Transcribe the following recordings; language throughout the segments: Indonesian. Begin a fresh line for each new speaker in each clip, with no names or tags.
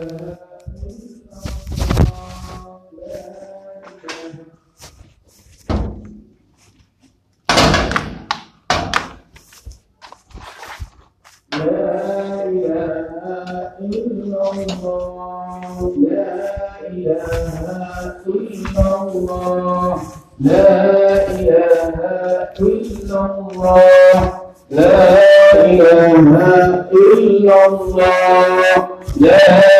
La ilaha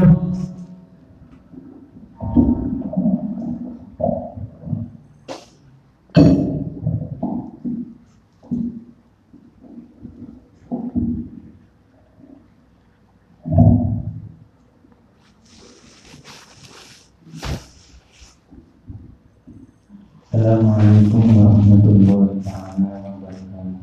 Assalamualaikum warahmatullahi taala wabarakatuh.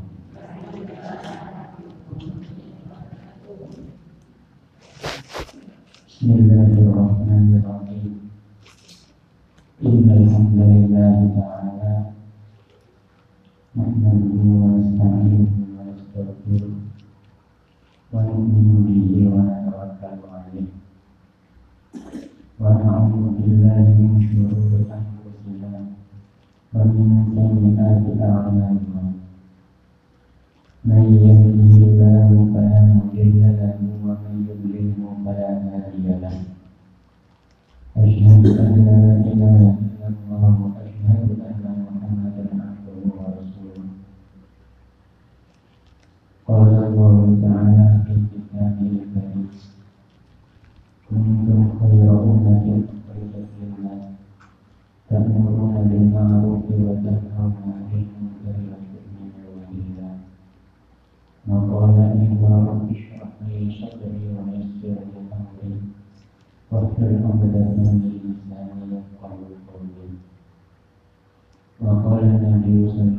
Bismillahirrahmanirrahim. Innal hamdalillah ta'ala nahmaduhu wa nasta'inuhu wa nastaghfiruh wa nu'minu bihi wa natawakkalu 'alaihi wa na'udzu billahi min shururi anfusina ومن سيئات أعمالنا من يهده الله فلا مضل له ومن يضلله فلا هادي له أشهد أن لا إله واحلل عقدة من لساني يفقهوا قولي وقال النبي صلى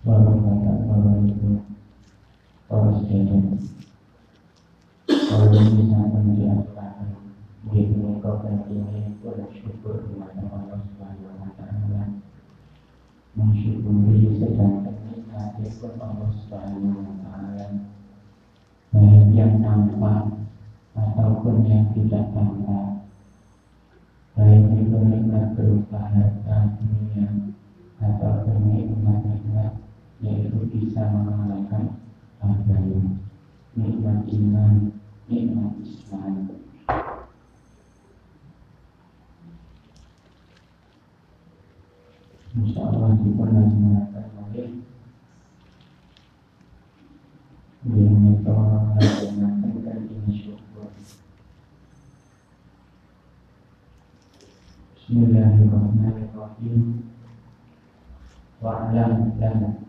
Walau kata walau itu Para sedang Kalau bisa Begitu kau dan ini Bersyukur kepada Allah Subhanahu wa ta'ala Mensyukuri sedangkan nikmat pun Allah Subhanahu wa ta'ala Baik yang nampak Ataupun yang tidak tampak Baik itu nikmat berupa harta dunia Ataupun nikmat-nikmat Yaitu bisa mengalahkan agama nikmat iman nikmat Islam. Insya Allah diperlaksanakan oleh Yang itu melaksanakan kan ini syukur. Bismillahirrahmanirrahim. Wa'alam dan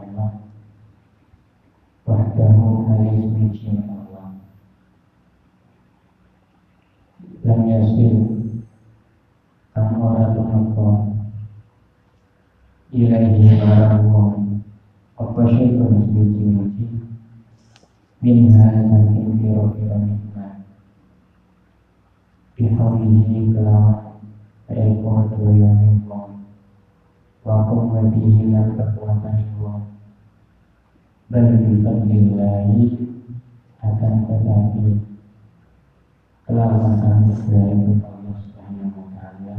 Allah Wahdahu halis mijin Allah Lam yasil Kang ora tumeka Ilaihi marang wong apa syaitan suci-suci minha saking kira-kira nikmat bihaulihi kelawan rekor doyane wong wa kumwatihi lan kekuatan wong bal bifadlillahi akan tetapi kelawan anugerah Allah Subhanahu wa taala.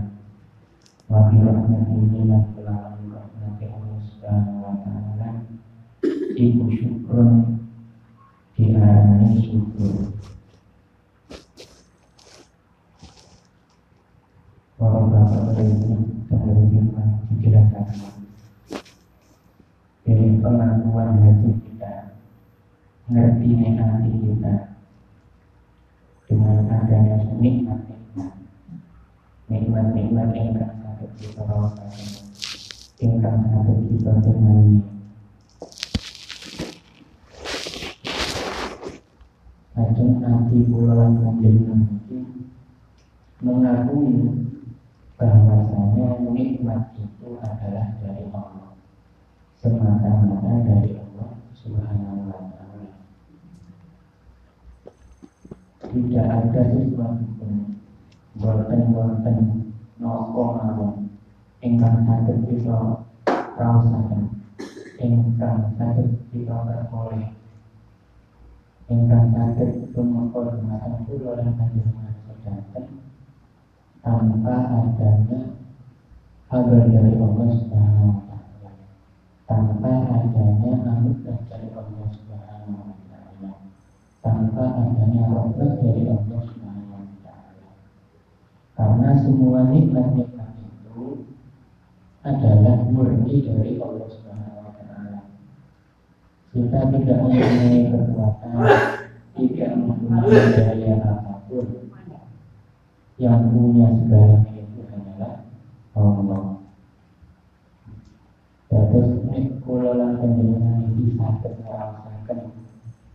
Wa bi rahmatihi lan kelawan rahmati Allah Subhanahu wa taala syukur diarani syukur. Para bapak ini kemudian dijelaskan. Dari pengakuan hati ngerti hati kita. Dengan adanya nikmat-nikmat nikmat-nikmat yang sangat kita rasakan. Yang sangat kita kenali. Lajeng nanti bulan menjadi mungkin mengakui bahwasanya nikmat itu adalah dari Allah. Semata-mata dari Allah Subhanahu wa taala. Tidak ada sesuatu pun boten-boten nopo mawon ingkang saged kita raosaken ingkang saged kita peroleh ingkang saged tumeka dumateng kula lan panjenengan sedanten tanpa adanya kabar dari Allah Subhanahu tanpa adanya anugerah dari Allah Subhanahu wa taala tanpa adanya rahmat dari Allah Subhanahu wa taala karena semua nikmat-nikmat itu adalah murni dari Allah Subhanahu wa taala kita tidak mempunyai kekuatan, tidak mempunyai daya apa pun. Yang punya segalanya itu hanyalah Allah. Terus nek kula lan panjenengan iki saged ngrasakaken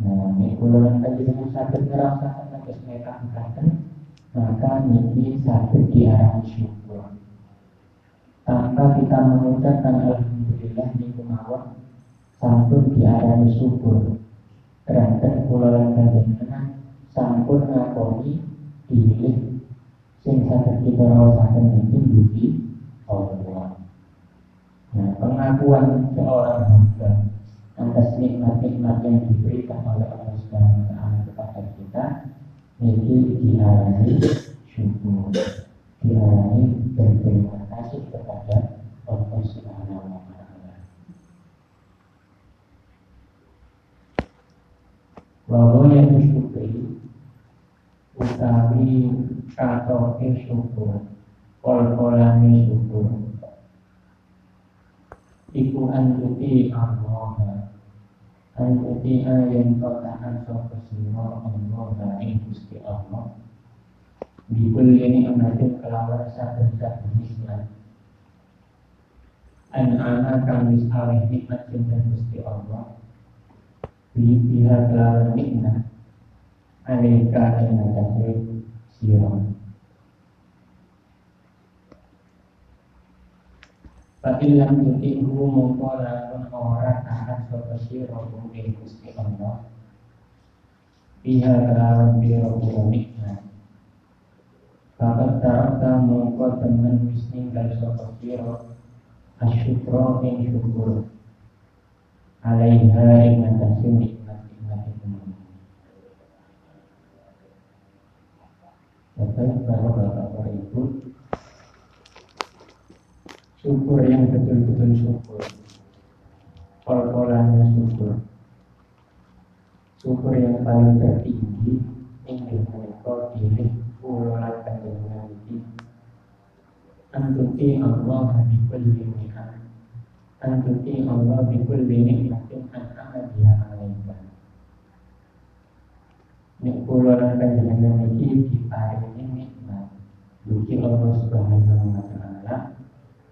nah ini kalau nanti kita sakit merasakan nanti mereka keranten maka niki sakit diarah syukur tanpa kita mengucapkan alhamdulillah niku mawon sampun diarani syukur keranten kula lan panjenengan sampun ngakoni pilih sing saged kita rasaken iki dugi Allah. Nah, pengakuan seorang hamba atas nikmat-nikmat yang diberikan oleh Allah Subhanahu wa taala kepada kita ini diarani syukur, diarani berterima kasih kepada Allah Subhanahu wa taala. bahwa yang disyukuri utawi atau syukur kol-kolane syukur iku anjuti Allah anjuti yang kau tahan siro Allah Gusti Allah. Bikul ini amatin kelawan saben saben Islam. An-ana kang wis alih nikmat cinta Allah. Biha kelawan nikmat. Alika ing atase sira Fa'illam yuti'hu mongko lamun ora tahan sapa sira ing Gusti Allah. Biha kelawan biro-biro nikmat. Fakat ta'ata mongko temen wis ninggal sapa sira asyukra ing syukur. Alaiha ing atase nikmat-nikmat itu. Bapak, bapak, bapak, ibu, syukur yang betul-betul syukur, pol-polannya syukur, syukur yang paling tertinggi ingin menikah diri pulau dengan ini antuti Allah di kulli ni'am antuti Allah di kulli nikmatin an'ama biha alaika nek kula lan iki diparingi nikmat. Dugi Allah Subhanahu wa taala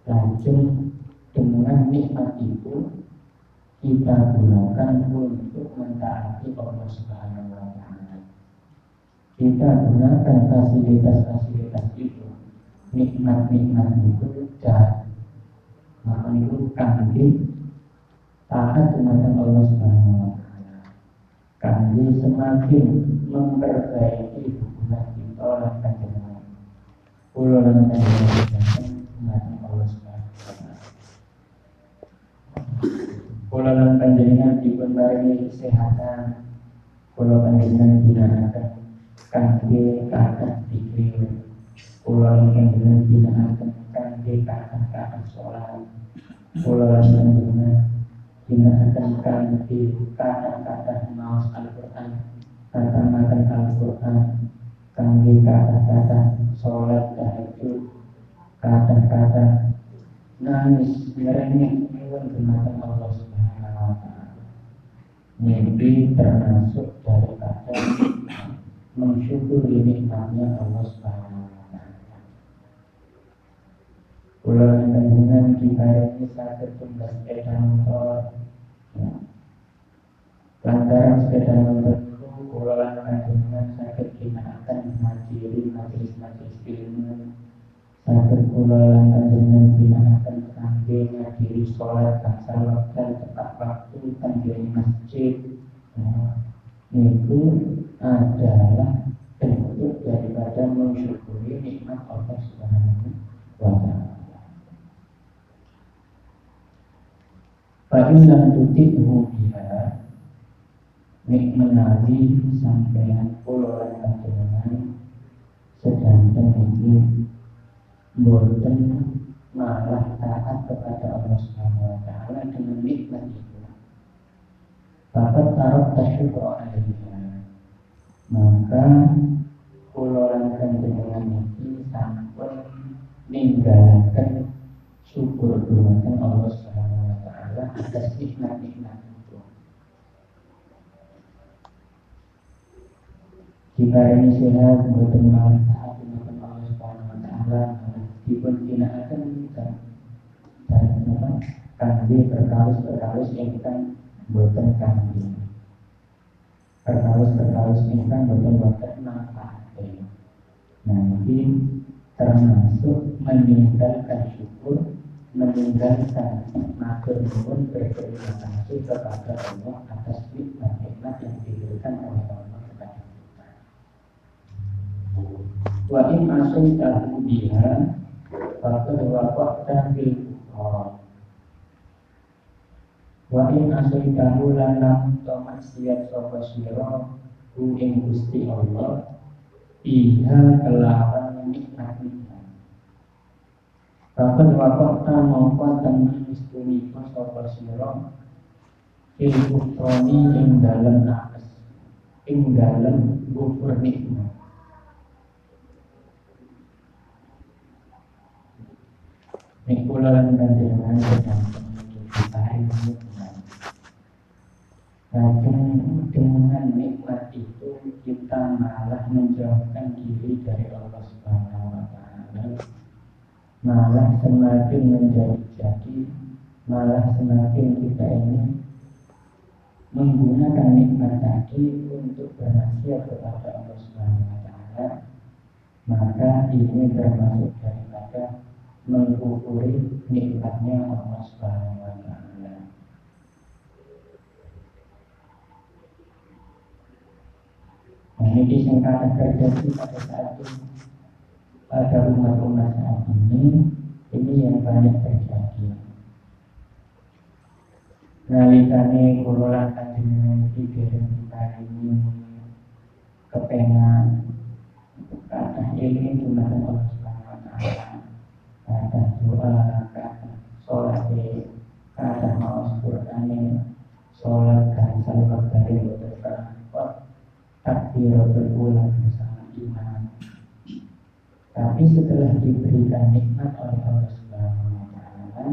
lajeng dengan nikmat itu kita gunakan untuk mentaati Allah Subhanahu wa taala. Kita gunakan fasilitas-fasilitas itu nikmat-nikmat itu maka itu kangge taat kepada Allah Subhanahu wa taala. Kangge semakin memperbaiki hubungan kita lan panjenengan kula lan panjenengan kepada Allah Subhanahu wa taala kula lan panjenengan dipun paringi kesehatan kula panjenengan dinamakan kangge kata dikir Pulau yang dengan binaan kangge kata-kata sholat Pulau yang dengan binaan kangge kata-kata maus Al-Quran Kata-kata Al-Quran Kangge kata-kata sholat tahajud Kata-kata nangis merengek nyuwun Allah. Mimpi termasuk daripada mensyukuri nikmatnya Allah Subhanahu Pulau dengan dibarengi sakit tumbas sepeda motor. Ya. Lantaran sepeda motor itu pulau dengan sakit binatang majiri majelis-majelis ilmu. Sakit pulau dengan binatang kangge ngadiri waktu tepat waktu kangge masjid ya. Itu adalah bentuk daripada mensyukuri nikmat Allah Subhanahu wa taala. Fa'in lam tutibhu biha Nik menawi sampean pulau sedangkan ini boten malah taat kepada Allah Subhanahu wa taala dengan nikmat itu. Bapak taruh tasyukur alaiha. Maka pulau lan panjenengan ini sampun ninggalkan syukur kepada Allah Subhanahu adalah atas nikmat-nikmat itu. Jika ini sehat, buatan manfaat dengan Allah Subhanahu Wa Taala, tidak akan kita dan memang kanji perkawis-perkawis yang kita buatan kanji. Perkawis-perkawis ini kan buatan buatan manfaat. Ini termasuk meninggalkan syukur meninggalkan matur nuwun berterima kasih kepada Allah atas nikmat-nikmat yang diberikan oleh Allah kepada kita. Wa in asyaitan biha faqad waqa'ta fil Wa in asyaitan lan lam maksiat sapa sira ku ing Gusti Allah iha kelawan nikmat-nikmat Bahkan wakota mongko tenan istimewa sapa sira il kufroni ing dalem nakes ing dalem kufur nikmat. Nek kula lan panjenengan sedang ditarik Lajeng dengan nikmat itu kita malah menjauhkan diri dari Allah Subhanahu wa taala? Malah semakin menjadi-jadi malah semakin kita ini menggunakan nikmat tadi untuk berhasil kepada Allah Subhanahu wa taala maka ini termasuk daripada mengkufuri nikmatnya Allah Subhanahu wa taala Nah, ini singkatan terjadi pada saat itu pada umat-umat saat ini ini yang banyak terjadi. Nalikane kula lan kanjeng iki dereng diparingi kepengan kata ini dumateng Allah Subhanahu wa taala kata doa kata sholat kata maos Qur'ane sholat gansal wekdale boten kok takbiratul ula bersama iman tapi setelah diberikan nikmat oleh Allah Subhanahu wa taala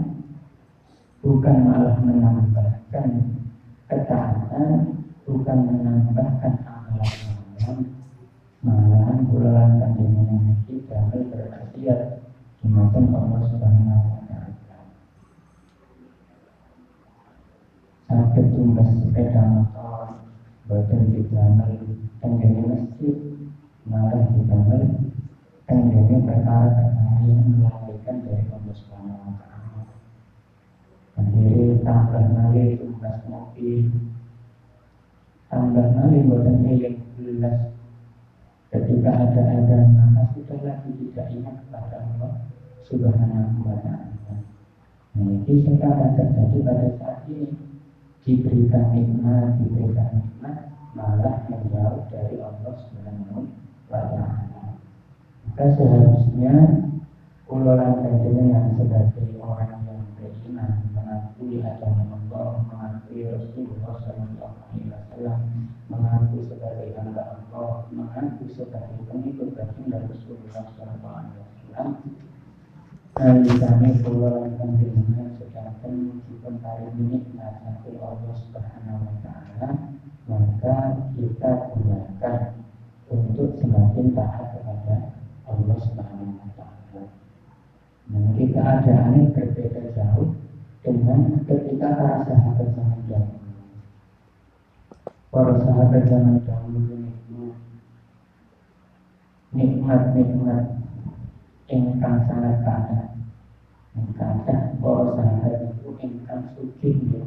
bukan malah menambahkan ketaatan, bukan menambahkan amalan-amalan, malahan bulan kanjengnya ini damai berkhasiat Jumatan Allah Subhanahu wa taala. Sakit tumbas sepeda motor, boten didamel tenggene masjid, malah didamel tenggene perkara-perkara yang melahirkan dari Allah Subhanahu wa taala sendiri tambah nali tugas mobil. Tambah nali buatan yang jelas ketika ada ada maka sudah lagi tidak ingat kepada Allah subhanahu wa ta'ala. Nah ini sekarang terjadi pada saat ini. Diberikan nikmat diberikan nikmat malah menjauh dari Allah subhanahu wa ta'ala maka seharusnya ulolan yang sebagai orang yang beriman mengakui adanya Allah, mengakui Rasulullah Sallallahu Alaihi Wasallam, mengaku sebagai hamba Allah, mengaku sebagai pengikut baginda Rasulullah Sallallahu Alaihi Wasallam. Dan kami keluarkan dengan sedangkan meskipun hari ini nasihati Allah Subhanahu Wa Taala, maka kita gunakan untuk semakin taat Allah Subhanahu Wa Taala. Nah, keadaannya berbeda jauh dengan ketika para sahabat zaman dahulu. Para sahabat zaman dahulu nikmat-nikmat ingkang sangat kata. Kata para sahabat itu ingkang suci ya.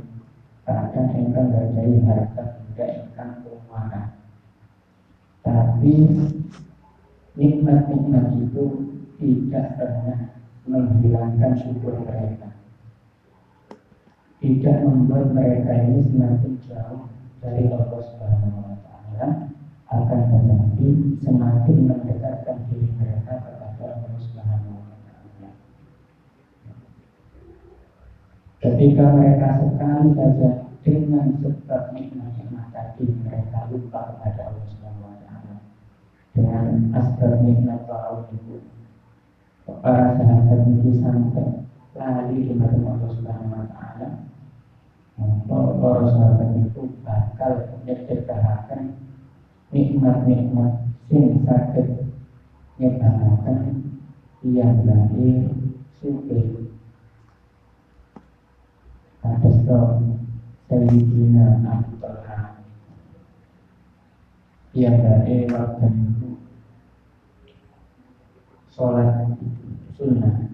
Kata ingkang berjaya harta benda ingkang keuangan. Tapi nikmat-nikmat itu tidak pernah menghilangkan syukur mereka tidak membuat mereka ini semakin jauh dari Allah Subhanahu wa taala akan tetapi semakin mendekatkan diri mereka kepada Allah Subhanahu wa taala. Ketika mereka sekali saja dengan sebab nikmat-nikmat tadi mereka lupa kepada Allah. Dengan asbab nikmat itu. Para sahabat ini sampai lari di Allah Subhanahu wa taala. Para sahabat itu bakal nyedekahaken nikmat-nikmat sing sakit nyebahaken yang lagi suke atas Sayyidina Abu Talha yang dari waktu itu sholat sunnah.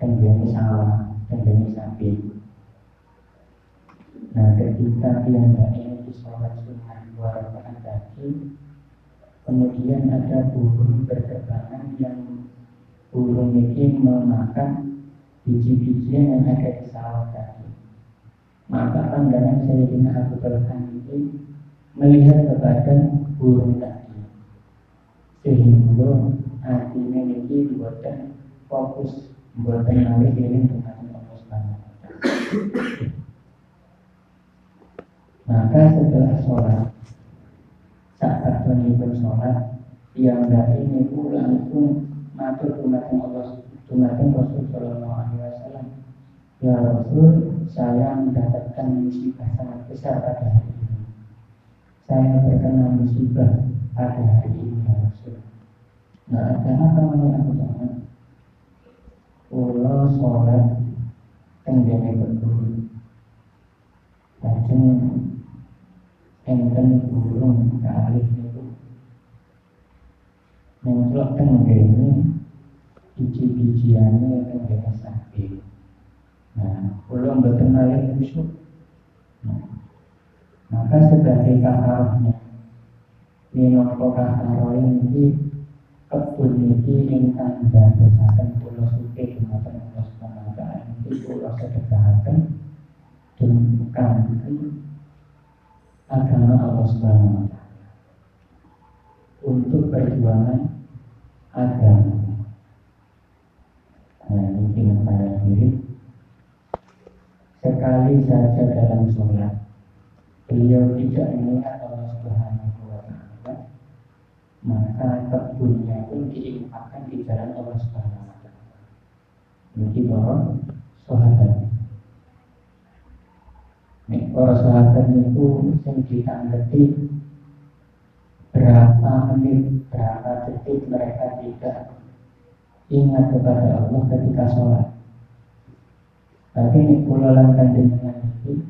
Dan salah dan sapi. Nah ketika piyambak ini sholat sunnah dua rakaat tadi Kemudian ada burung berterbangan yang burung ini memakan biji-bijian yang ada di sawah tadi. Maka pandangan Sayyidina Abu Talhan ini melihat kepada burung tadi. Sehingga hatinya ini buatkan fokus buatkan nalih ini dengan Subhanahu maka setelah sholat Saat pun sholat Yang dari ini langsung Matur dumateng Allah Dumateng Rasul Sallallahu Alaihi Wasallam. Ya Rasul Saya mendapatkan musibah sangat besar pada hari ini. Saya terkena musibah pada hari ini Ya Rasul Nah apa yang aku jangan Pulau sholat Tenggene betul Lajeng enten burung kali itu. Mencelok tenggene biji-bijiannya tenggene sapi nah kalau betul nalik busuk nah, maka sebagai kaharnya minangka kaharoh ini kebun ini ingkang dadosaken kula suke dumateng wa taala iki kula sedekahaken dan agama Allah Subhanahu wa taala. Untuk perjuangan agama. Nah, mungkin para diri sekali saja dalam sholat beliau tidak mengingat Allah Subhanahu wa taala maka kebunnya pun diinfakkan di jalan Allah Subhanahu wa taala. Mungkin bahwa sahabat Nek para sahabat yang ditanggapi berapa menit, berapa detik mereka tidak ingat kepada Allah ketika sholat. Tapi pulau dengan itu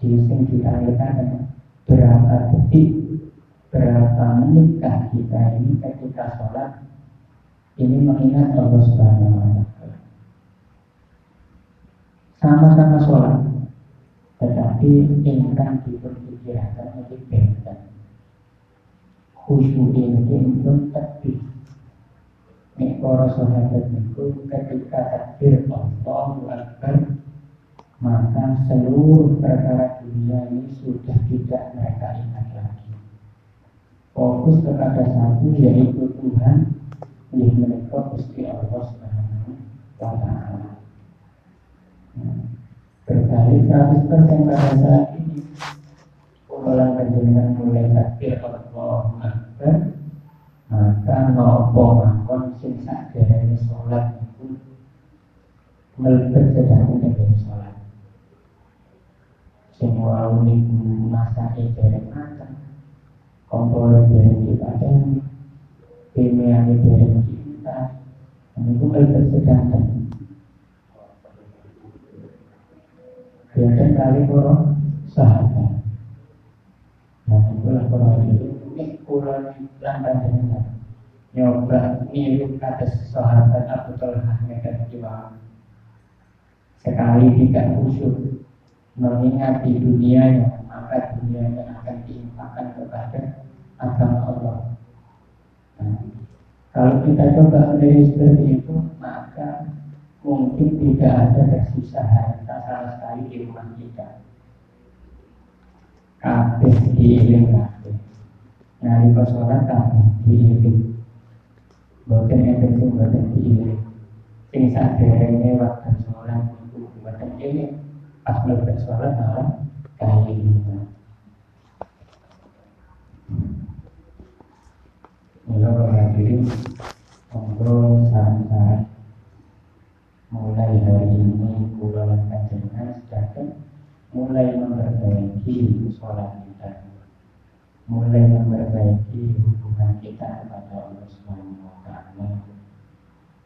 di sini ditanggapi berapa detik, berapa menitkah kita ini ketika sholat ini mengingat Allah Subhanahu wa taala. Sama-sama sholat, tetapi ingkang diperkirakan lebih benten khusyuk ini pun tepi Nek para sahabat ketika takbir Allahu Akbar maka seluruh perkara dunia ini sudah tidak mereka ingat. Fokus kepada satu yaitu Tuhan yang mereka Gusti Allah Subhanahu wa taala. Berbalik 100% pada saat ini mulai takbir Allahu Akbar Maka nopo makon sing sholat itu dari sholat Semua unik masa ejaran Kompol dari dipadani Pemiani dari kita Ini melebet sedang Biarkan kali para sahabat. Nah, itulah para itu. Ini pulang lantan dengan nyoba niru kata sahabat Abu Talha dan jiwa. Sekali tidak khusyuk mengingat di dunianya, maka dunianya akan diimpakan kepada agama Allah. Nah, kalau kita coba menjadi seperti itu, maka mungkin tidak ada tersisa harta sama sekali di rumah kita. Kabeh diiling kabeh. Nalika sholat kabeh diiling. Boten enten sing boten diiling. Sing saderenge waktu sholat itu boten iling. Pas mlebu sholat malah kailingan. Mula hadirin, monggo saran-saran mulai hari ini pulau panjenengan sedang mulai memperbaiki sholat kita. Mulai memperbaiki hubungan kita kepada Allah Subhanahu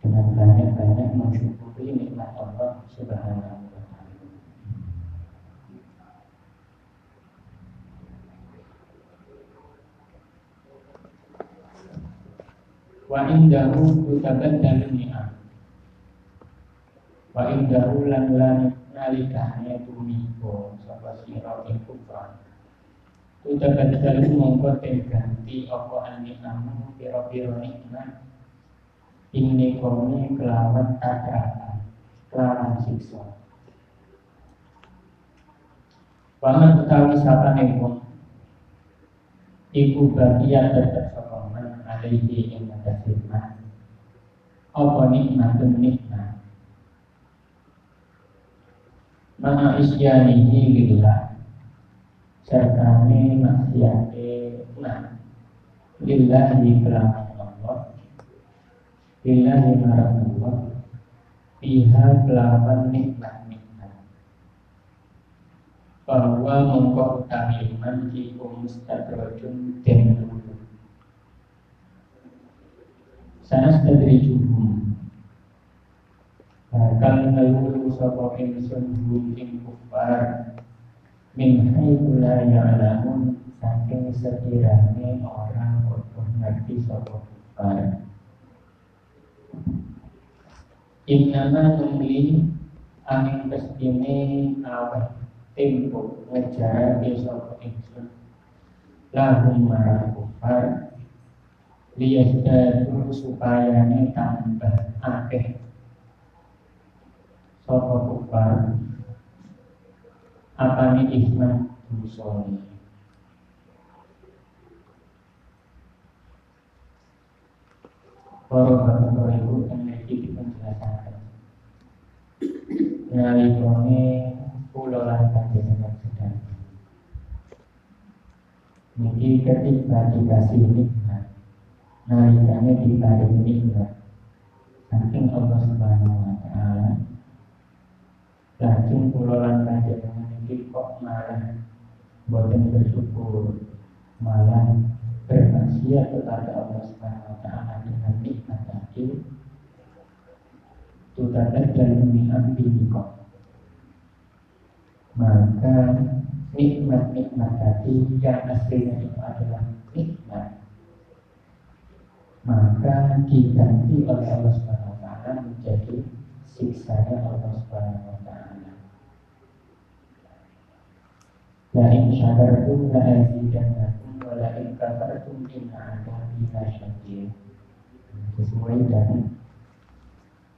dengan banyak-banyak mensyukuri nikmat Allah Subhanahu wa taala. Wa indahu kutabaddalu ni'am Wa indahu lan lan nalikane tumiko sapa sira ing kufran. Ucapan dalu mongko ganti apa ani amu pira-pira nikmat. Ini komi kelawan keadaan, kelawan siksa. Paman utawi sapa wong Iku bagian tetap alaihi ing atas nikmat Apa nikmatun nikmat Maha isyanihi lillah Sertane maksiate nah Lillahi kelaman Allah Lillahi marah Allah Biha kelaman nikmat-nikmat. Bahwa mongkok utami iman Iku mustadrojun den dari juhum bakal ngelulu sapa ingsun ing kufar min haitsu la ya'lamun saking sekirane orang utuh ngerti sapa kufar. Innama numli angin pestine aweh tempo ngejar sapa ingsun. Lahum marang kufar liyasdadu supaya tambah akeh. Sapa kufar apa nih hikmah musoleh Para bapak ibu yang memiliki penjelasan Nalikone pulau lan panjenengan sedang. Niki ketika dikasih nikmat Nalikane diparingi nikmat Saking Allah subhanahu wa ta'ala. Lajeng pulau lan panjenengan iki kok malah Boten bersyukur Malah bermaksiat kepada Allah subhanahu wa ta'ala dengan nikmat tadi dan min kok. Maka nikmat-nikmat tadi yang aslinya itu adalah nikmat maka diganti oleh Allah Subhanahu wa taala menjadi siksanya Allah Subhanahu wa taala. La in syakartum la azidannakum wa la in kafartum inna adabi lasyadid. Sesuai dengan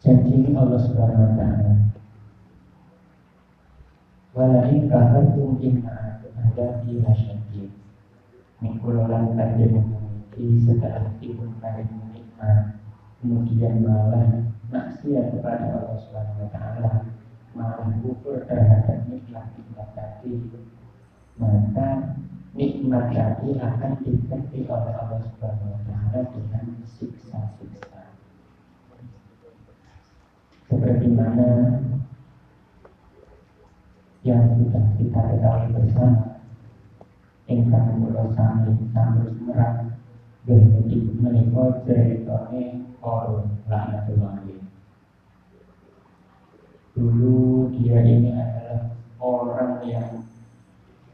janji Allah Subhanahu wa taala. Walain kafartum inna adabi lasyadid. Mikulolan panjenengan iki setelah ibu paling nikmat kemudian malah maksiat kepada Allah Subhanahu wa taala malah kufur terhadap nikmat nikmat tadi maka nikmat tadi akan diganti oleh Allah Subhanahu wa taala dengan siksa-siksa. Seperti mana yang sudah kita ketahui bersama ingkang kula sami sambut merang Jadi menikah ceritanya Korun Laknatullah Dulu dia ini adalah orang yang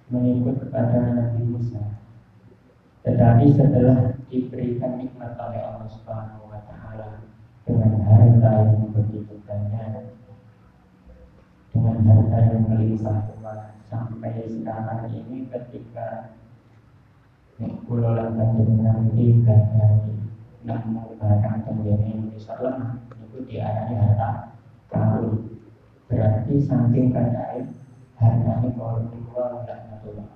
mengikut kepada Nabi Musa. Tetapi setelah diberikan nikmat oleh Allah Subhanahu wa taala dengan harta yang begitu banyak dengan harta yang melimpah sampai sekarang ini ketika kulo lan panjenengan iki gadhahi namu barang Indonesia lemah itu diarani harta karun berarti saking kadai hartanya kalau dua laknatullah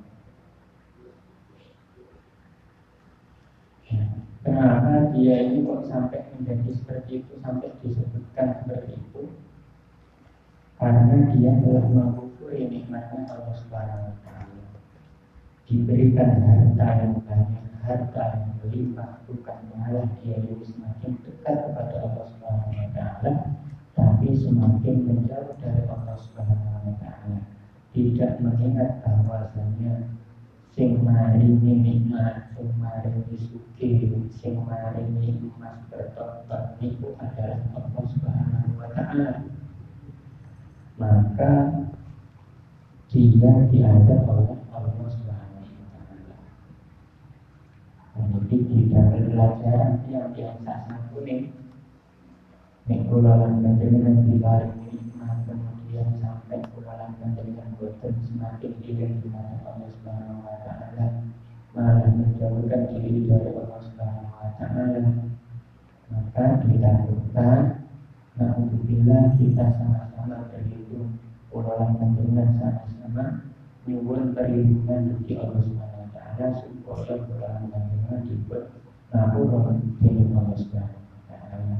Kenapa dia ini kok sampai menjadi seperti itu Sampai disebutkan seperti itu Karena dia telah mengukuri nikmatnya Allah Subhanahu wa. Diberikan harta yang banyak, harta yang berlimpah, bukan malah dia itu semakin dekat kepada Allah Subhanahu wa taala, tapi semakin menjauh dari Allah Subhanahu wa taala. Tidak mengingat bahwasanya sing maringi nikmat, sing maringi suki, sing maringi emas bertobat itu adalah Allah Subhanahu wa taala maka dia diadab oleh Allah Subhanahu wa taala. Jadi tidak pelajaran yang biasa kuning Nek kulalan panjenengan dilaring nikmat kemudian sampai kulalan panjenengan boten semakin ilang dengan Allah Subhanahu wa taala malah menjauhkan diri dari Allah Subhanahu wa taala. Maka ditakutkan Nah, bila kita sama-sama berlindung, orang panjenengan sama-sama nyuwun perlindungan bagi Allah Subhanahu wa taala supaya orang panjenengan dibuat ngapura dening Allah Subhanahu wa taala.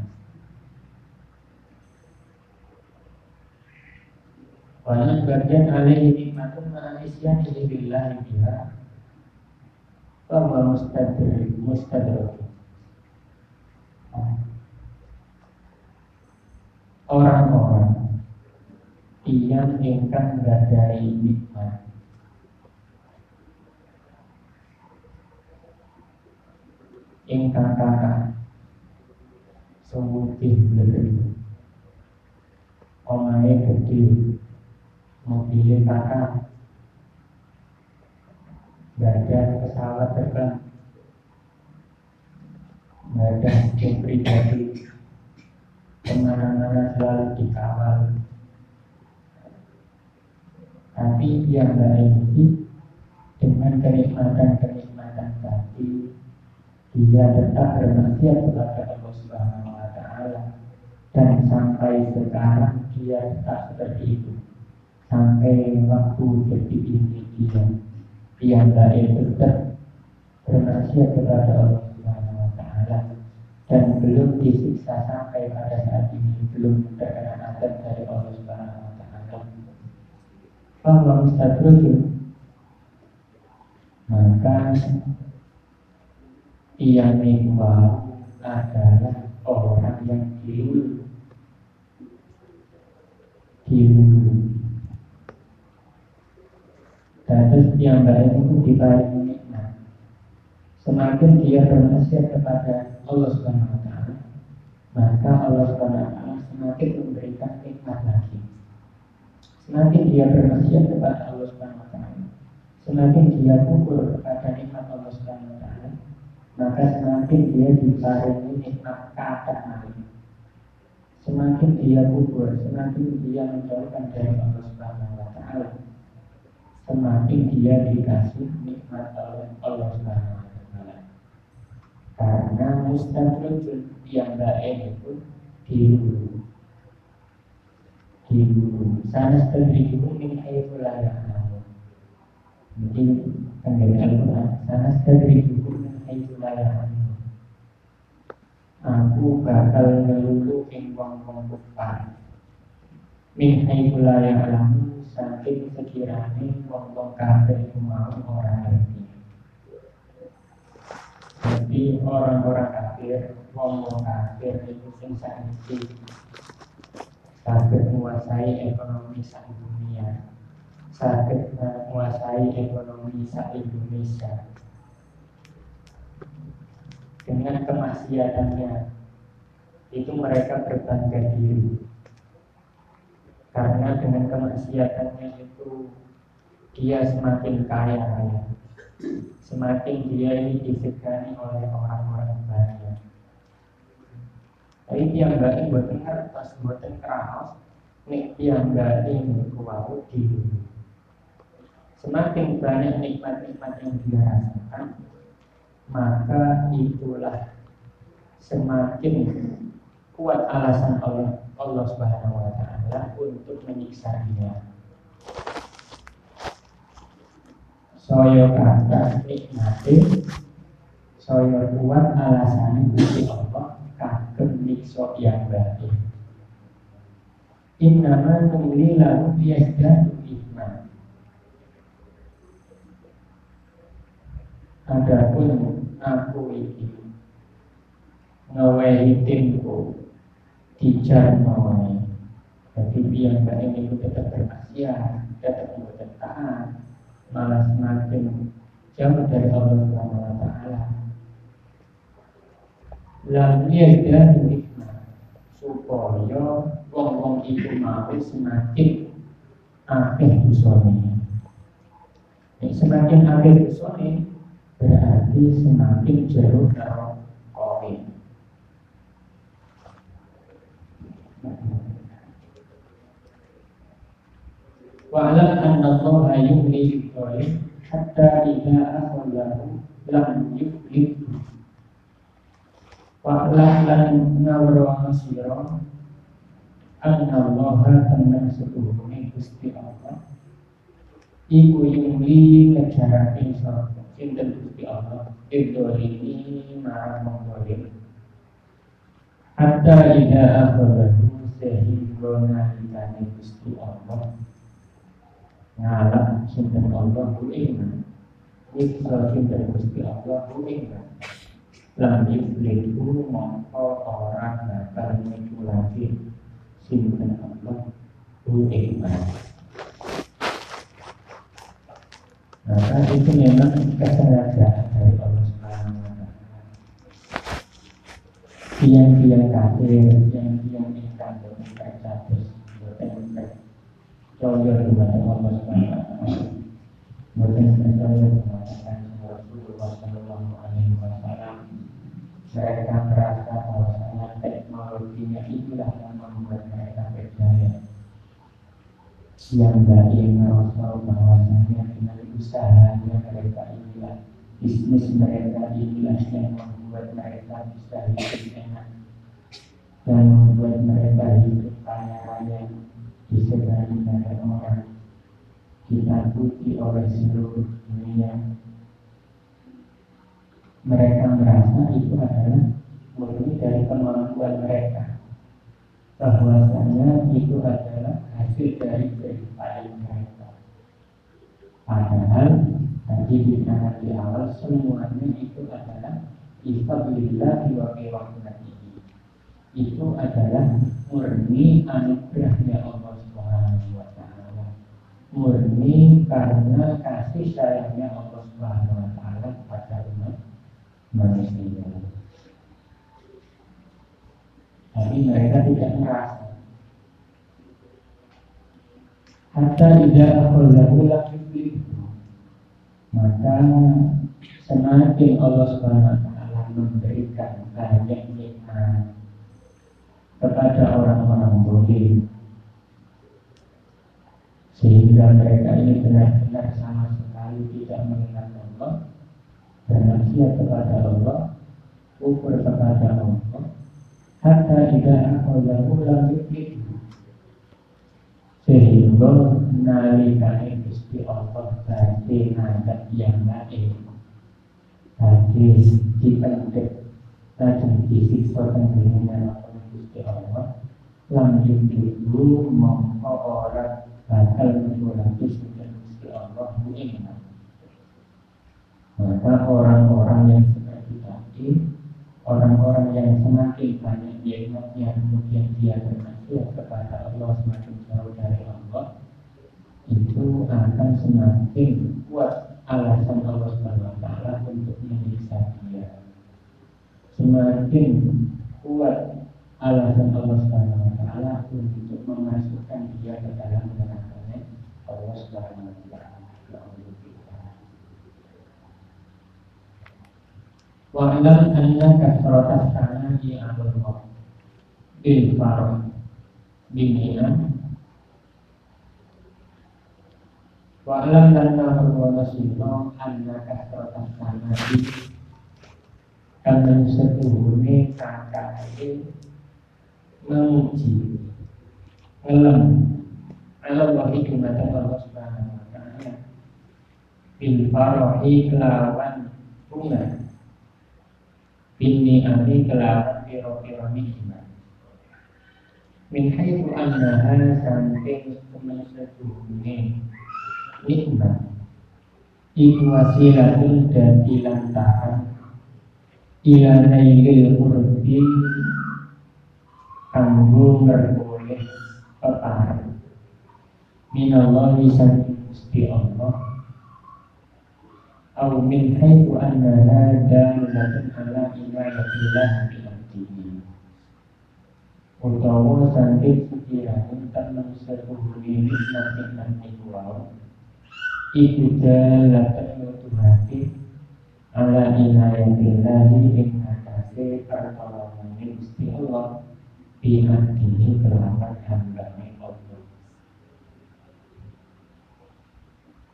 Walan bagian alaihi nikmatun ma'isyan ini billahi biha Bahwa mustadrik mustadrik orang-orang yang ingkang gadai nikmat ingkang kakak sumutih beli omahe gede mobilnya kakak. Badan pesawat terbang. Badan pribadi. Ke mana-mana selalu dikawal. Tapi yang lain ini dengan kenikmatan-kenikmatan tadi dia tetap bermaksiat kepada Allah Subhanahu wa taala dan sampai sekarang dia tetap seperti itu. Sampai waktu detik ini dia yang baik tetap bermaksiat kepada Allah Subhanahu Wa Taala dan belum disiksa sampai pada saat ini belum terkena azab dari Allah Subhanahu Wa Taala. Bahwa mustadrojun maka ia mewah adalah orang yang dulu dan yang baik itu diparingi nikmat. Semakin dia bermaksiat kepada Allah Subhanahu Wa maka Allah Subhanahu Wa semakin memberikan nikmat lagi. Semakin dia bermaksiat kepada Allah Subhanahu Wa semakin dia kufur kepada nikmat Allah Subhanahu Wa Taala maka semakin dia diparingi nikmat kata lagi. Semakin dia kubur, semakin dia menjauhkan dari Allah Subhanahu wa taala. Semakin dia dikasih nikmat oleh Allah Subhanahu wa taala. Karena mustadrujun yang baik itu dihulu. Dihulu. Sana itu min haythu la ya'lamun. Jadi tanggal Al-Quran, Aku bakal ngelulu ing wong-wong kufar Min haitsu la ya'lamu saking sekirane wong-wong kafir mau ora ngerti. Jadi orang-orang kafir, wong-wong kafir itu sing sanksi sakit menguasai ekonomi sak dunia, sakit menguasai ekonomi sak Indonesia, dengan kemaksiatannya. Itu mereka berbangga diri. Karena dengan kemaksiatannya itu dia semakin kaya raya. Semakin dia ini disegani oleh orang-orang banyak. Tapi yang gak buat dengar pas buatan keras nih yang gak ini kuau diri semakin banyak nikmat-nikmat yang dia rasakan maka itulah semakin kuat alasan Allah Allah Subhanahu wa taala untuk menyiksa dia. Saya kata nikmati saya kuat alasan untuk Allah kagem nyiksa yang baik. Innama numli lahu yazdadu iman. Adapun aku iki ngawehi timku dijar mawai. Jadi biar mbak itu tetap bermaksiat tetap membuat taat malah semakin jauh dari Allah Subhanahu Wa Taala. Lalu ya nikmat supaya wong-wong itu mau semakin akeh dosane semakin akeh dosane berarti semakin jauh dari koin. Wa'lam anna Allah yumli dhalim hatta idza akhalahu lam yuflih. Wa'lam lan ngawra sira anna Allah tenan setuhune Gusti Allah iku yumli ngejarake sapa sinten Gusti Allah ini marang monggolim hatta ida akhadahu sehingga nalikane Gusti Allah ngalap sinten Allah ku ing Wiksa sinten Gusti Allah ku ing Lam yuflihu mongko orang bakal manipulasi sinten Allah ku ing maka itu memang kesengajaan dari Allah Subhanahu wa taala. Tiang-tiang kafir, tiang-tiang ingkang boten percaya kepada Allah Subhanahu wa taala. Wasallam. Mereka merasa bahwa teknologinya itulah yang membuat mereka percaya yang dari bahwasanya dengan usahanya mereka inilah bisnis mereka inilah yang membuat mereka bisa hidup enak dan membuat mereka hidup kaya raya disegani oleh orang kita puji oleh seluruh dunia. Mereka merasa itu adalah murni dari kemampuan mereka. Bahwasanya itu adalah hasil dari mereka. Padahal tadi dikatakan di awal semuanya itu adalah Ifadlillah wa rahmatihi Itu adalah murni anugerahnya Allah Subhanahu wa taala. Murni karena kasih sayangnya Allah Subhanahu wa taala kepada umat manusia. Tapi mereka tidak merasa. Hatta tidak akhulahu itu Maka semakin Allah Subhanahu wa taala memberikan banyak nikmat kepada orang-orang boleh. Sehingga mereka ini benar-benar sama sekali tidak mengingat Allah bermaksiat kepada Allah kufur kepada Allah. Hatta tidak akhadahu lam itu sehingga nalikane Gusti Allah badhe ngadap yang lain badhe dipendek lajeng disiksa teng dengan Gusti Allah. Lanjut dulu mongko ora bakal menjulaki sudah Gusti Allah mu'minah maka orang-orang yang seperti tadi orang-orang yang semakin banyak nikmatnya kemudian dia bermaksiat kepada Allah semakin jauh dari Allah itu akan semakin kuat alasan Allah Subhanahu taala untuk menyiksa dia. Semakin kuat alasan Allah Subhanahu taala untuk memasukkan dia ke dalam neraka Allah Subhanahu taala. Wa'lam anna kasratas di amrullah bil farah bimi'an Wa'lam anna hurwa sino anna kasratas sanati Karena setuhune kakak memuji ngelem Allah wahi kematan Allah subhanahu wa ta'ala bil farahi kelawan bunga bin ani kelawan piro-piro nikmat min haitsu annaha samping seduhune nikmat iku wasilatun dan ilantahan ila nailil urbi kanggo ngerboleh peparang minallahi sang Gusti Allah. Au min haitsu annaha dalatun ala inayatillah bi abdihi utawa saking sekiranya tenan sepuhune nikmat-nikmat iku wau iku dalatun nutuhake ala inayatillahi ing ngatasi pertolongan Gusti Allah pihak ini kelawan hambanya Allah.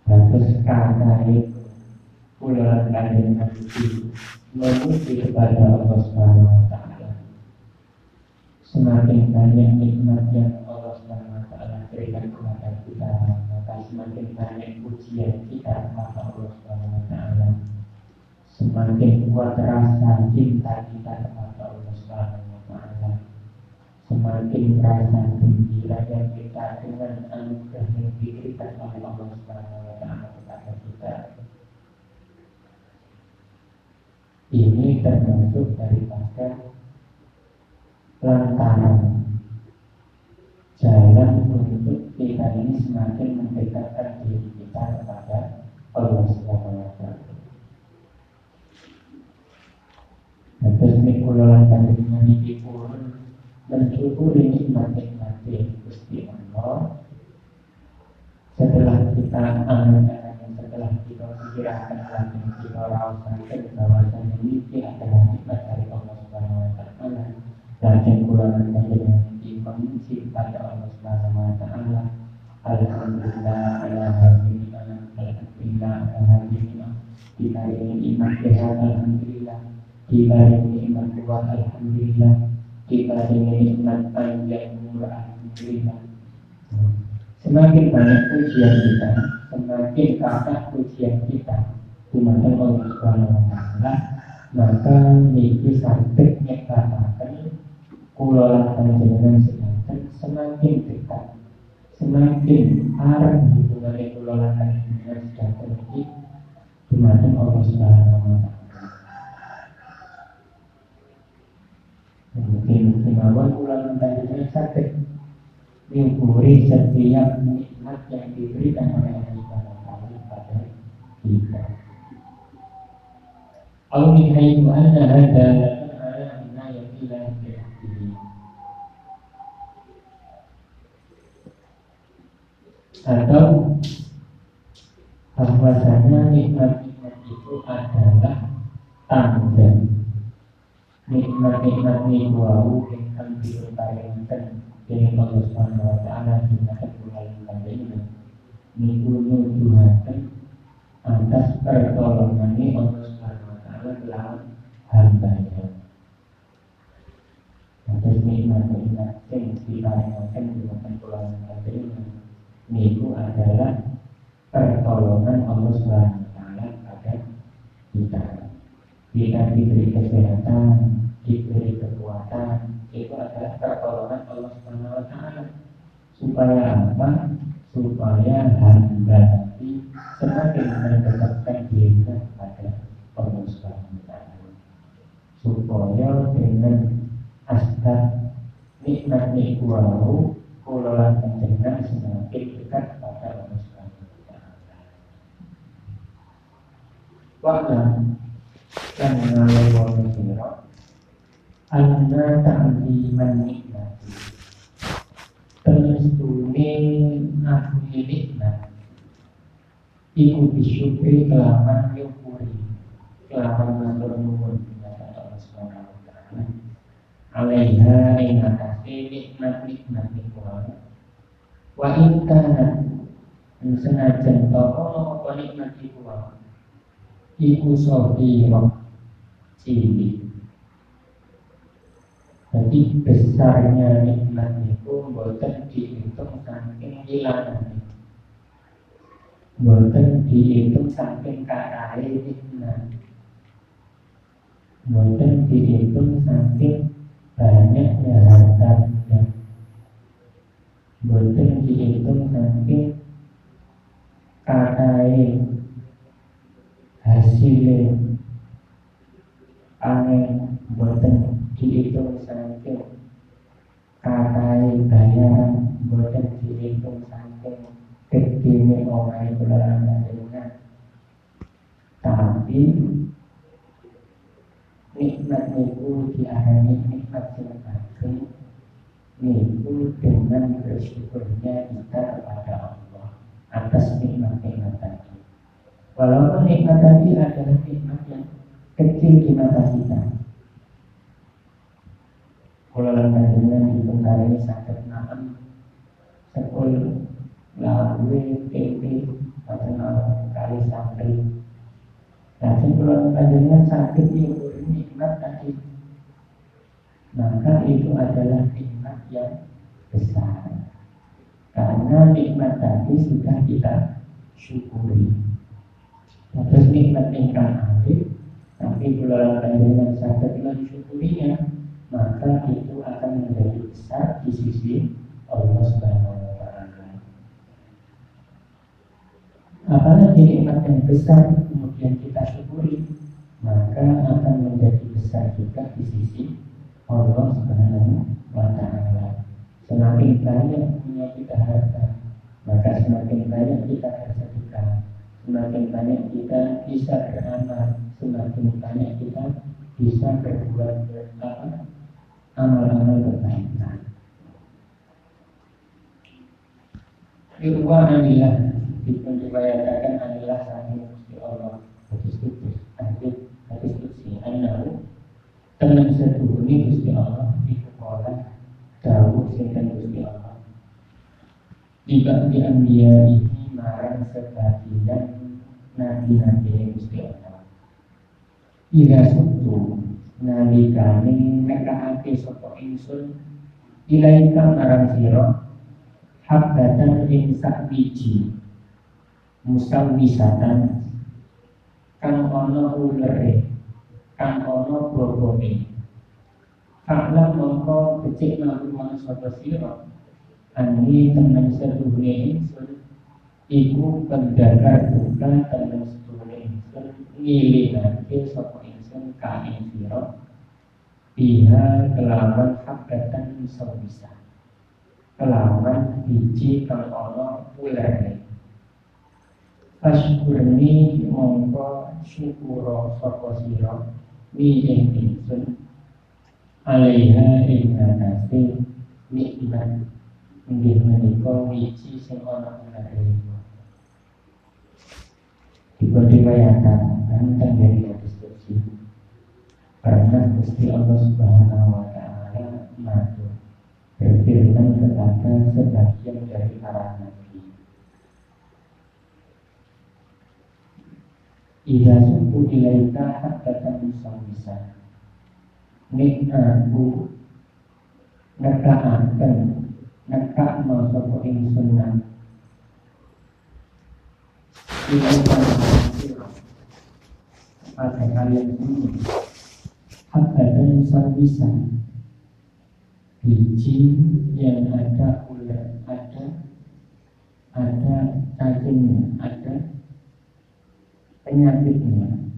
Bagus kata itu Pulang kalian nanti Memuji kepada Allah Subhanahu Wa Taala. Semakin banyak nikmat yang Allah Subhanahu Wa Taala berikan kepada kita Maka semakin banyak pujian kita kepada Allah Subhanahu Wa Taala Semakin kuat rasa cinta kita kepada Allah Subhanahu Wa Taala semakin merasa gembira yang kita dengan anugerah yang diberikan oleh Allah Subhanahu wa taala kepada kita. Ini termasuk daripada lantaran jalan untuk kita ini semakin mendekatkan diri kita kepada Allah Subhanahu wa taala. Terus mikulan dengan ini pun mensyukuri nikmat-nikmat Gusti Allah setelah kita angan setelah kita pikirkan lagi kita rasakan bahwasanya ini adalah nikmat dari Allah Subhanahu Wa Taala dan kurang dengan ini iman sehat Alhamdulillah. Ini iman kuat Alhamdulillah. Ini nikmat panjang umur alhamdulillah. Semakin banyak pujian kita, semakin kata pujian kita dumateng Allah Subhanahu wa taala maka niki saged nyebataken kula lan panjenengan semakin dekat. Semakin arah hubungan kula lan panjenengan sedanten berarti Allah Subhanahu wa Mungkin kemauan ulang tadinya sakit Nyukuri setiap nikmat yang diberikan oleh Allah Subhanahu kepada kita. Au min haitsu anna hadza atau bahwasanya nikmat itu adalah tanda nikmat-nikmat niku ingkang diparingaken dening Allah Subhanahu wa taala dumateng kula panjenengan niku nuduhaken atas pertolongan Allah adalah hambanya. Atas nikmat-nikmat yang diparingakan dengan pulang ini Niku adalah pertolongan Allah Subhanahu Taala kita. Kita diberi kesehatan, diberi kekuatan, itu adalah pertolongan Allah Subhanahu Taala. Supaya apa? Supaya hamba tadi semakin mendekatkan diri kepada Allah Subhanahu supaya dengan asbab nikmat nikwahu kula lan panjenengan semakin dekat kepada Allah Subhanahu wa taala. Wa'lam kan ngalawa sira anna nikmati iku wa senajan iku sahira cilik jadi besarnya nikmat itu buatan dihitung saking hilangan buatan dihitung saking karai nikmat. Buatan dihitung saking banyaknya harta yang Boten dihitung nanti katai hasilnya angin boten dihitung nanti katai bayaran boten dihitung nanti kedini omai kularan dengan tapi nikmat niku diarani nikmat sing agung niku dengan bersyukurnya kita kepada Allah atas nikmat-nikmat tadi. Nikmat tadi adalah nikmat yang kecil di mata kita. Kalau dengan di tentara ini sakit naam sekul lalu tempe atau kali santri. Tapi kalau dengan sakit ini nikmat tadi maka itu adalah nikmat yang besar karena nikmat tadi sudah kita syukuri terus nikmat ingkang alif tapi kalau dengan sakitlah syukurinya maka itu akan menjadi besar di sisi Allah Subhanahu wa taala. Apalagi nikmat yang besar kemudian kita syukuri, maka akan menjadi besar juga di sisi Allah Subhanahu wa taala. Semakin banyak punya kita harta, maka semakin banyak kita bersedekah. Semakin banyak kita bisa beramal, semakin banyak kita bisa berbuat apa? Amal-amal kebaikan. Irwa anilah Dipun dibayangkan anilah Sahih Allah. Hadis kudus Hadis hadis kursi anahu tenang seduhuni Gusti Allah iku kala dawuh Gusti Allah. Jika di ambia ini marang sebagian nabi-nabi Gusti Allah. Ila sutu nalikane nekake sapa ingsun ilaika marang sira habbatan ing sak biji wisatan kang ana ulere kang ana bobone. Faklah mongko kecik melakukan sapa sira Ani temen seduhune ingsun Iku pendakar buka temen seduhune ingsun Ngilingake sapa ingsun ka ing sira Biha kelawan hakatan bisa. Kelawan biji kang ana ulere Fashkurni mongko syukuro sapa sira Ni ing ingsun alaiha ing atase nikmat. Inggih menika wiji sing ana ing Riwayataken tentang dari hadis kursi Pernah Gusti Allah Subhanahu wa taala matur berfirman kepada sebagian dari para nabi. Ida suku ilaika hatta bisa ning aku nekaaken nekakno sapa ingsun nang pada kalian ini dan bisa biji yang ada ular ada ada cacingnya ada. Penyakitnya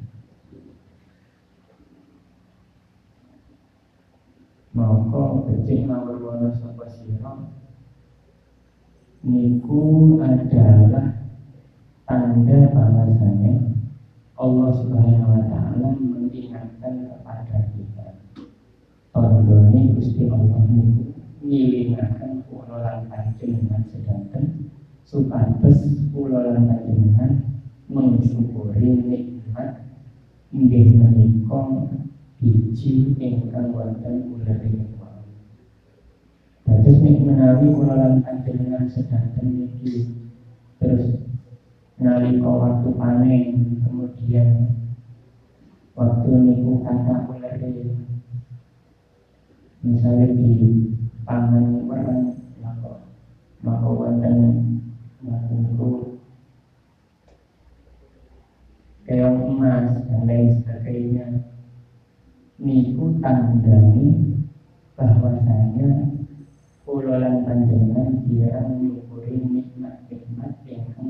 maka becik mawar wono sapa sira niku adalah tanda bahwasanya Allah Subhanahu wa taala mengingatkan kepada kita. Tondone Gusti Allah niku ngilingaken kula lan panjenengan sedanten supados kula lan panjenengan mensyukuri nikmat inggih menika biji ingkang wonten uleripun. Dados nek menawi kula lan panjenengan sedanten niki terus nalika waktu panen kemudian waktu niku kata ular misalnya di pangan orang maka maka wonten niku kayak emas dan lain sebagainya. Niku tandani bahwasanya kulolan panjenengan kirang nyukuri nikmat-nikmat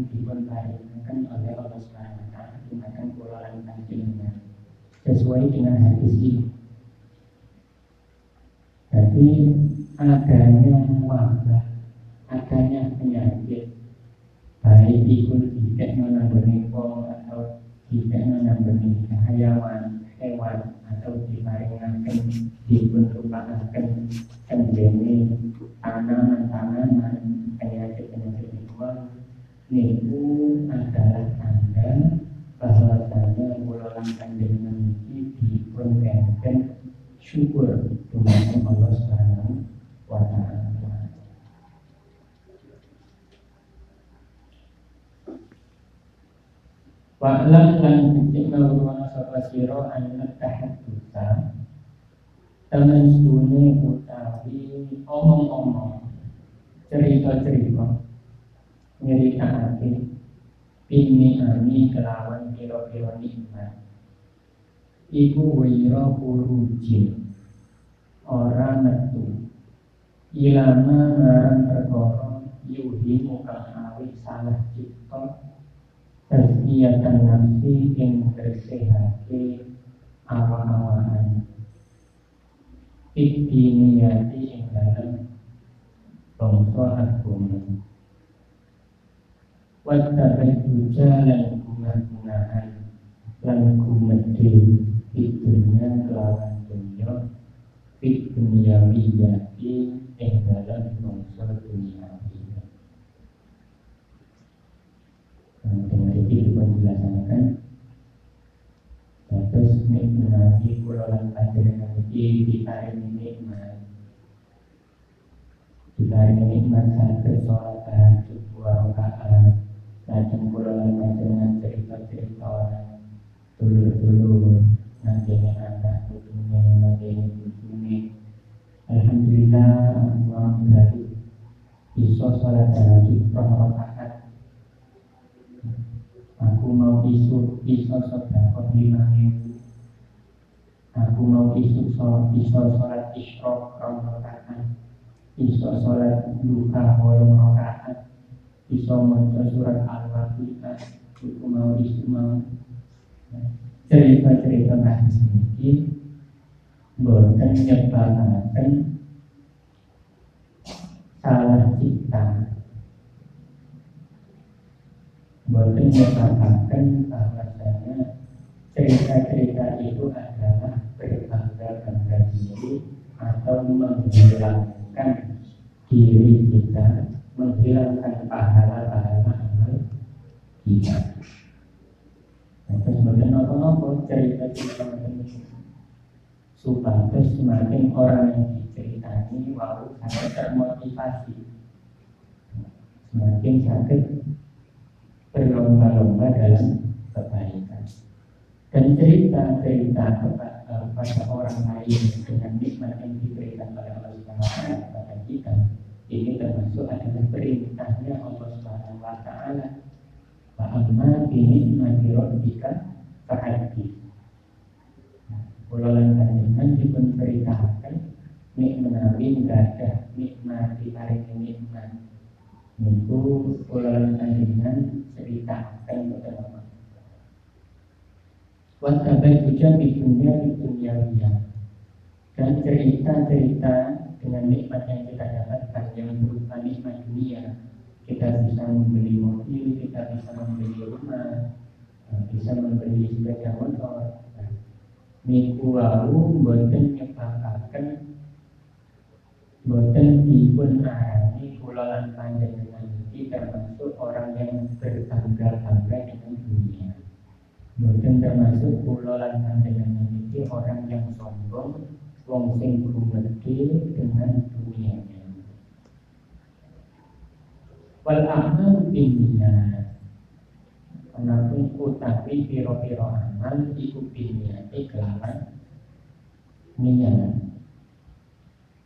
paringaken oleh Allah Subhanahu wa taala dumateng kulolan panjenengan sesuai dengan hadis ini. Jadi adanya wabah, adanya penyakit baik itu tidak menanggung atau tidak menanggung hayawan hewan atau diparingaken dipun rupakaken kendene tanaman-tanaman penyakit-penyakit niku adalah tanda bahwasanya bulan panjenengan ini dipun kengken syukur dumateng Allah Subhanahu wa taala. Wa'lam lan bukti mawruwana sapa siro anna tahaddusa Temen sune utawi omong-omong Cerita-cerita Nyeritakake Ini ami kelawan piro-piro nikmat. Iku wira purujin Ora metu. Ilama ngarang perkara Yuhi mukang awit salah cipta. Tazkiyatan nafsi yang bersihati awal-awalan Ikdiniyati yang dalam Bangsa agama Wattabai jalan guna-gunaan Lan gumedi Fitunya kelawan dunia dunia wiyati Yang dalam bangsa dunia dengan itu dilaksanakan terus menaati kulolan panjenengan iki diparingi nikmat. Diparingi nikmat saged sholat rakaat lajeng kulolan panjenengan cerita-cerita. Dulur-dulur nanti anak putune nanti putune Alhamdulillah Allah dari bisa sholat tahajud rakaat? Aku mau isu iso sedekah lima ribu. Aku mau isu sholat iso sholat isyrok rong rakaat? Iso sholat duha wolong iso maca surat al-waqiah aku mau isu mau cerita-cerita kasus ini boten nyebabaken salah cipta. Boten nyebabaken bahwasanya cerita-cerita itu adalah berbangga-bangga diri atau menghilangkan diri kita, menghilangkan pahala-pahala amal kita. Terus boten nopo-nopo cerita-cerita itu supaya semakin orang yang diceritani wow sangat termotivasi semakin sakit berlomba-lomba dalam kebaikan dan cerita-cerita kepada orang lain dengan nikmat yang diberikan oleh Allah Subhanahu kepada kita ini termasuk adalah perintahnya Allah Subhanahu wa taala. Wa amma bi nikmati rabbika fahaddi Kula lan panjenengan dipun perintahkan nik menawi ada nikmati paring nikmat. Niku kula lan panjenengan ceritakan kepada Watabai hujan di dunia di dunia dan cerita-cerita dengan nikmat yang kita dapatkan yang berupa nikmat dunia kita bisa membeli mobil, kita bisa membeli rumah, bisa membeli sepeda motor. Niku wau boten nyebabaken boten dipun arani kula lan panjenengan iki termasuk orang yang berbangga-bangga dengan dunia. Boten termasuk kula panjenengan iki orang yang sombong, wong sing gumedhe dengan dunianya. Wal amal binniyat. Anapun utawi piro-piro amal iku binniyati kelawan niat.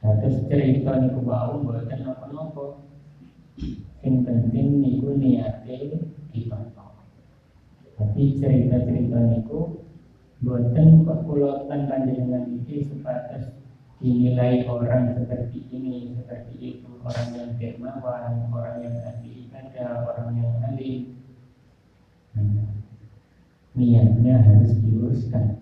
Terus cerita niku wau mboten napa-napa. Sing penting niku niate ditonton. Tapi cerita-cerita niku kula lan panjenengan iki supados dinilai orang seperti ini, seperti itu, orang yang dermawan, orang yang ahli ibadah, orang yang alim. Niatnya harus diuruskan.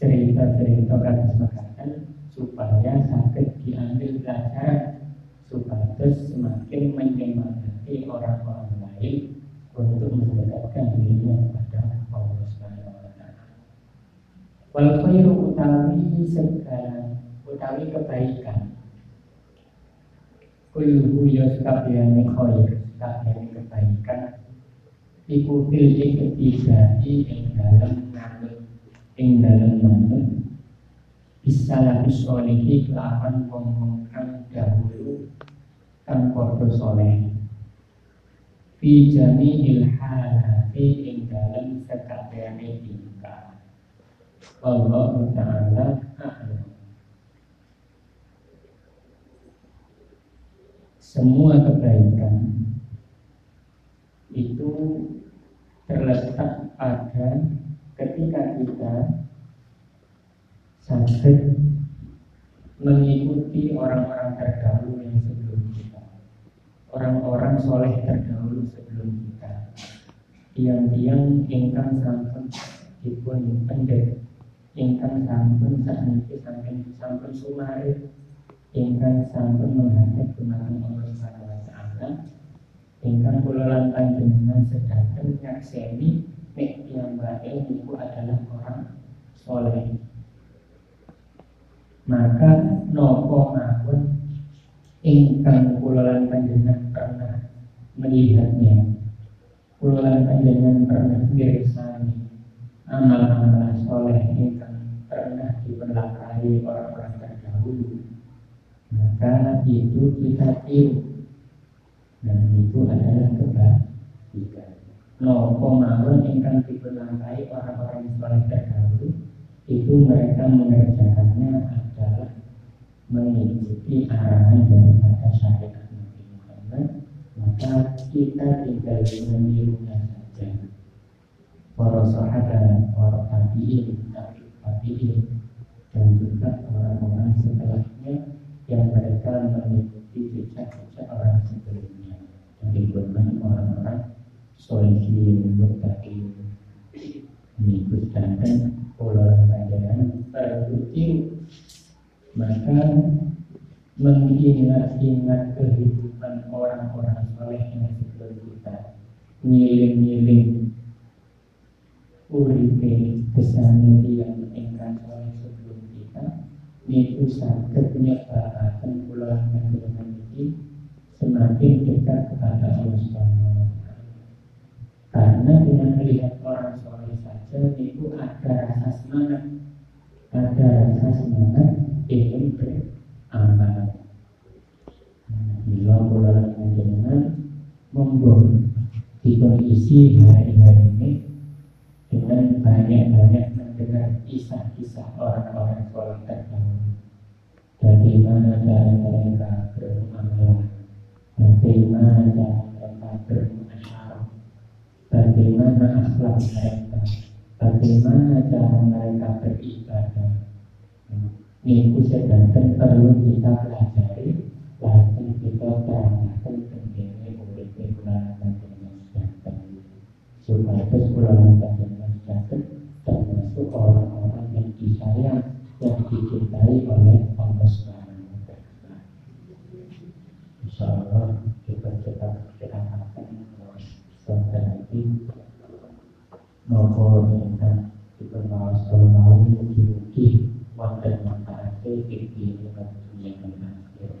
Cerita-cerita kasus makanan supaya sakit diambil pelajaran supaya semakin menyemangati orang-orang lain untuk mendekatkan dirinya Allah Subhanahu wa taala. Wal utawi segala utawi kebaikan. Kulluhu ya sakabehane khair, sakabehane kebaikan. Iku fil iktidai ing dalem nganut ing dalem manut. Bisa lagi solihi kelawan wong kang dahulu kang padha soleh. Fi jami'il halati ing dalem tingkah Allah Ta'ala semua kebaikan itu terletak pada ketika kita sakit mengikuti orang-orang terdahulu yang sebelum kita. Orang-orang soleh terdahulu sebelum kita. Tiang-tiang ingkang sampun dipun pendek ingkang sampun sakniki sampun sampun sumari ingkang sampun menghadap kemaren Allah Subhanahu wa taala. Ingkang kula lan panjenengan sedanten nyakseni nek piyambake niku adalah orang soleh. Maka nopo mawon ingkang kula lan panjenengan pernah melihatnya? Kula lan panjenengan pernah mirsani amal-amal soleh pernah diperlakai orang-orang terdahulu maka itu kita tiru dan itu adalah kebaikan. Nopo mawon ingkang diperlangkai orang-orang soleh terdahulu itu mereka mengerjakannya adalah mengikuti arahan daripada syariat Nabi Muhammad maka kita tinggal menirunya ya. para sahabat, para tabiin, tabiin, dan juga orang-orang setelahnya yang mereka mengikuti jejak-jejak orang sebelumnya. Yang dibuatkan orang-orang solihin berkati mengikut sedangkan pola ajaran terbukti maka mengingat-ingat kehidupan orang-orang soleh yang sebelum kita. Ngiling-ngiling uripe kesane yang ingkang soleh sebelum kita niku saged nyebabaken kula panjenengan iki semakin dekat kepada Allah Subhanahu. Karena dengan melihat orang soleh saja itu ada rasa semangat, ada rasa semangat ingin beramal. Bila kula panjenengan monggo dikondisi hari-hari ini dengan banyak-banyak mendengar kisah-kisah orang-orang soleh terdahulu. Bagaimana cara mereka beramal, bagaimana cara mereka bermasyarakat, bagaimana akhlak mereka, bagaimana cara mereka beribadah. Ini sedangkan perlu kita pelajari, lajeng kita terangkan tentang kula panjenengan sedangkan supaya kula panjenengan sedangkan termasuk orang-orang yang disayang yang dicintai oleh Allah Subhanahu wa taala. Insyaallah kita cepat kita akan sampai nanti nopo ingkang dikenal selalu mugi-mugi wonten manfaate ing diri lan dunya lan akhirat.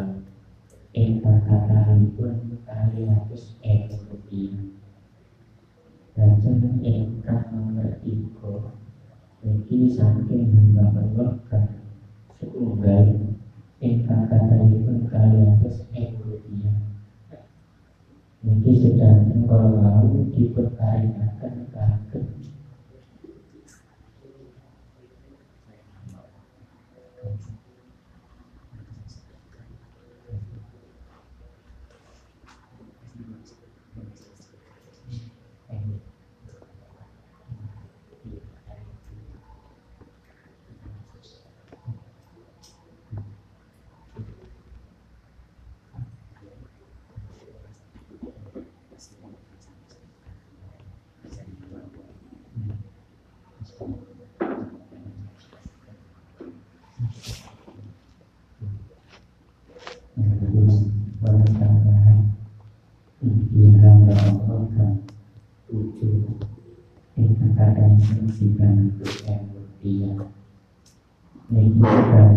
Ingkang kata pun kalian harus ego rupiah. Lajeng ingkang nomor tiga Niki saking hamba Allah kan Setunggal. Ingkang katanya kalian terus rupiah. Niki sedang kalau นสิการแห่งบุตรียในที่การ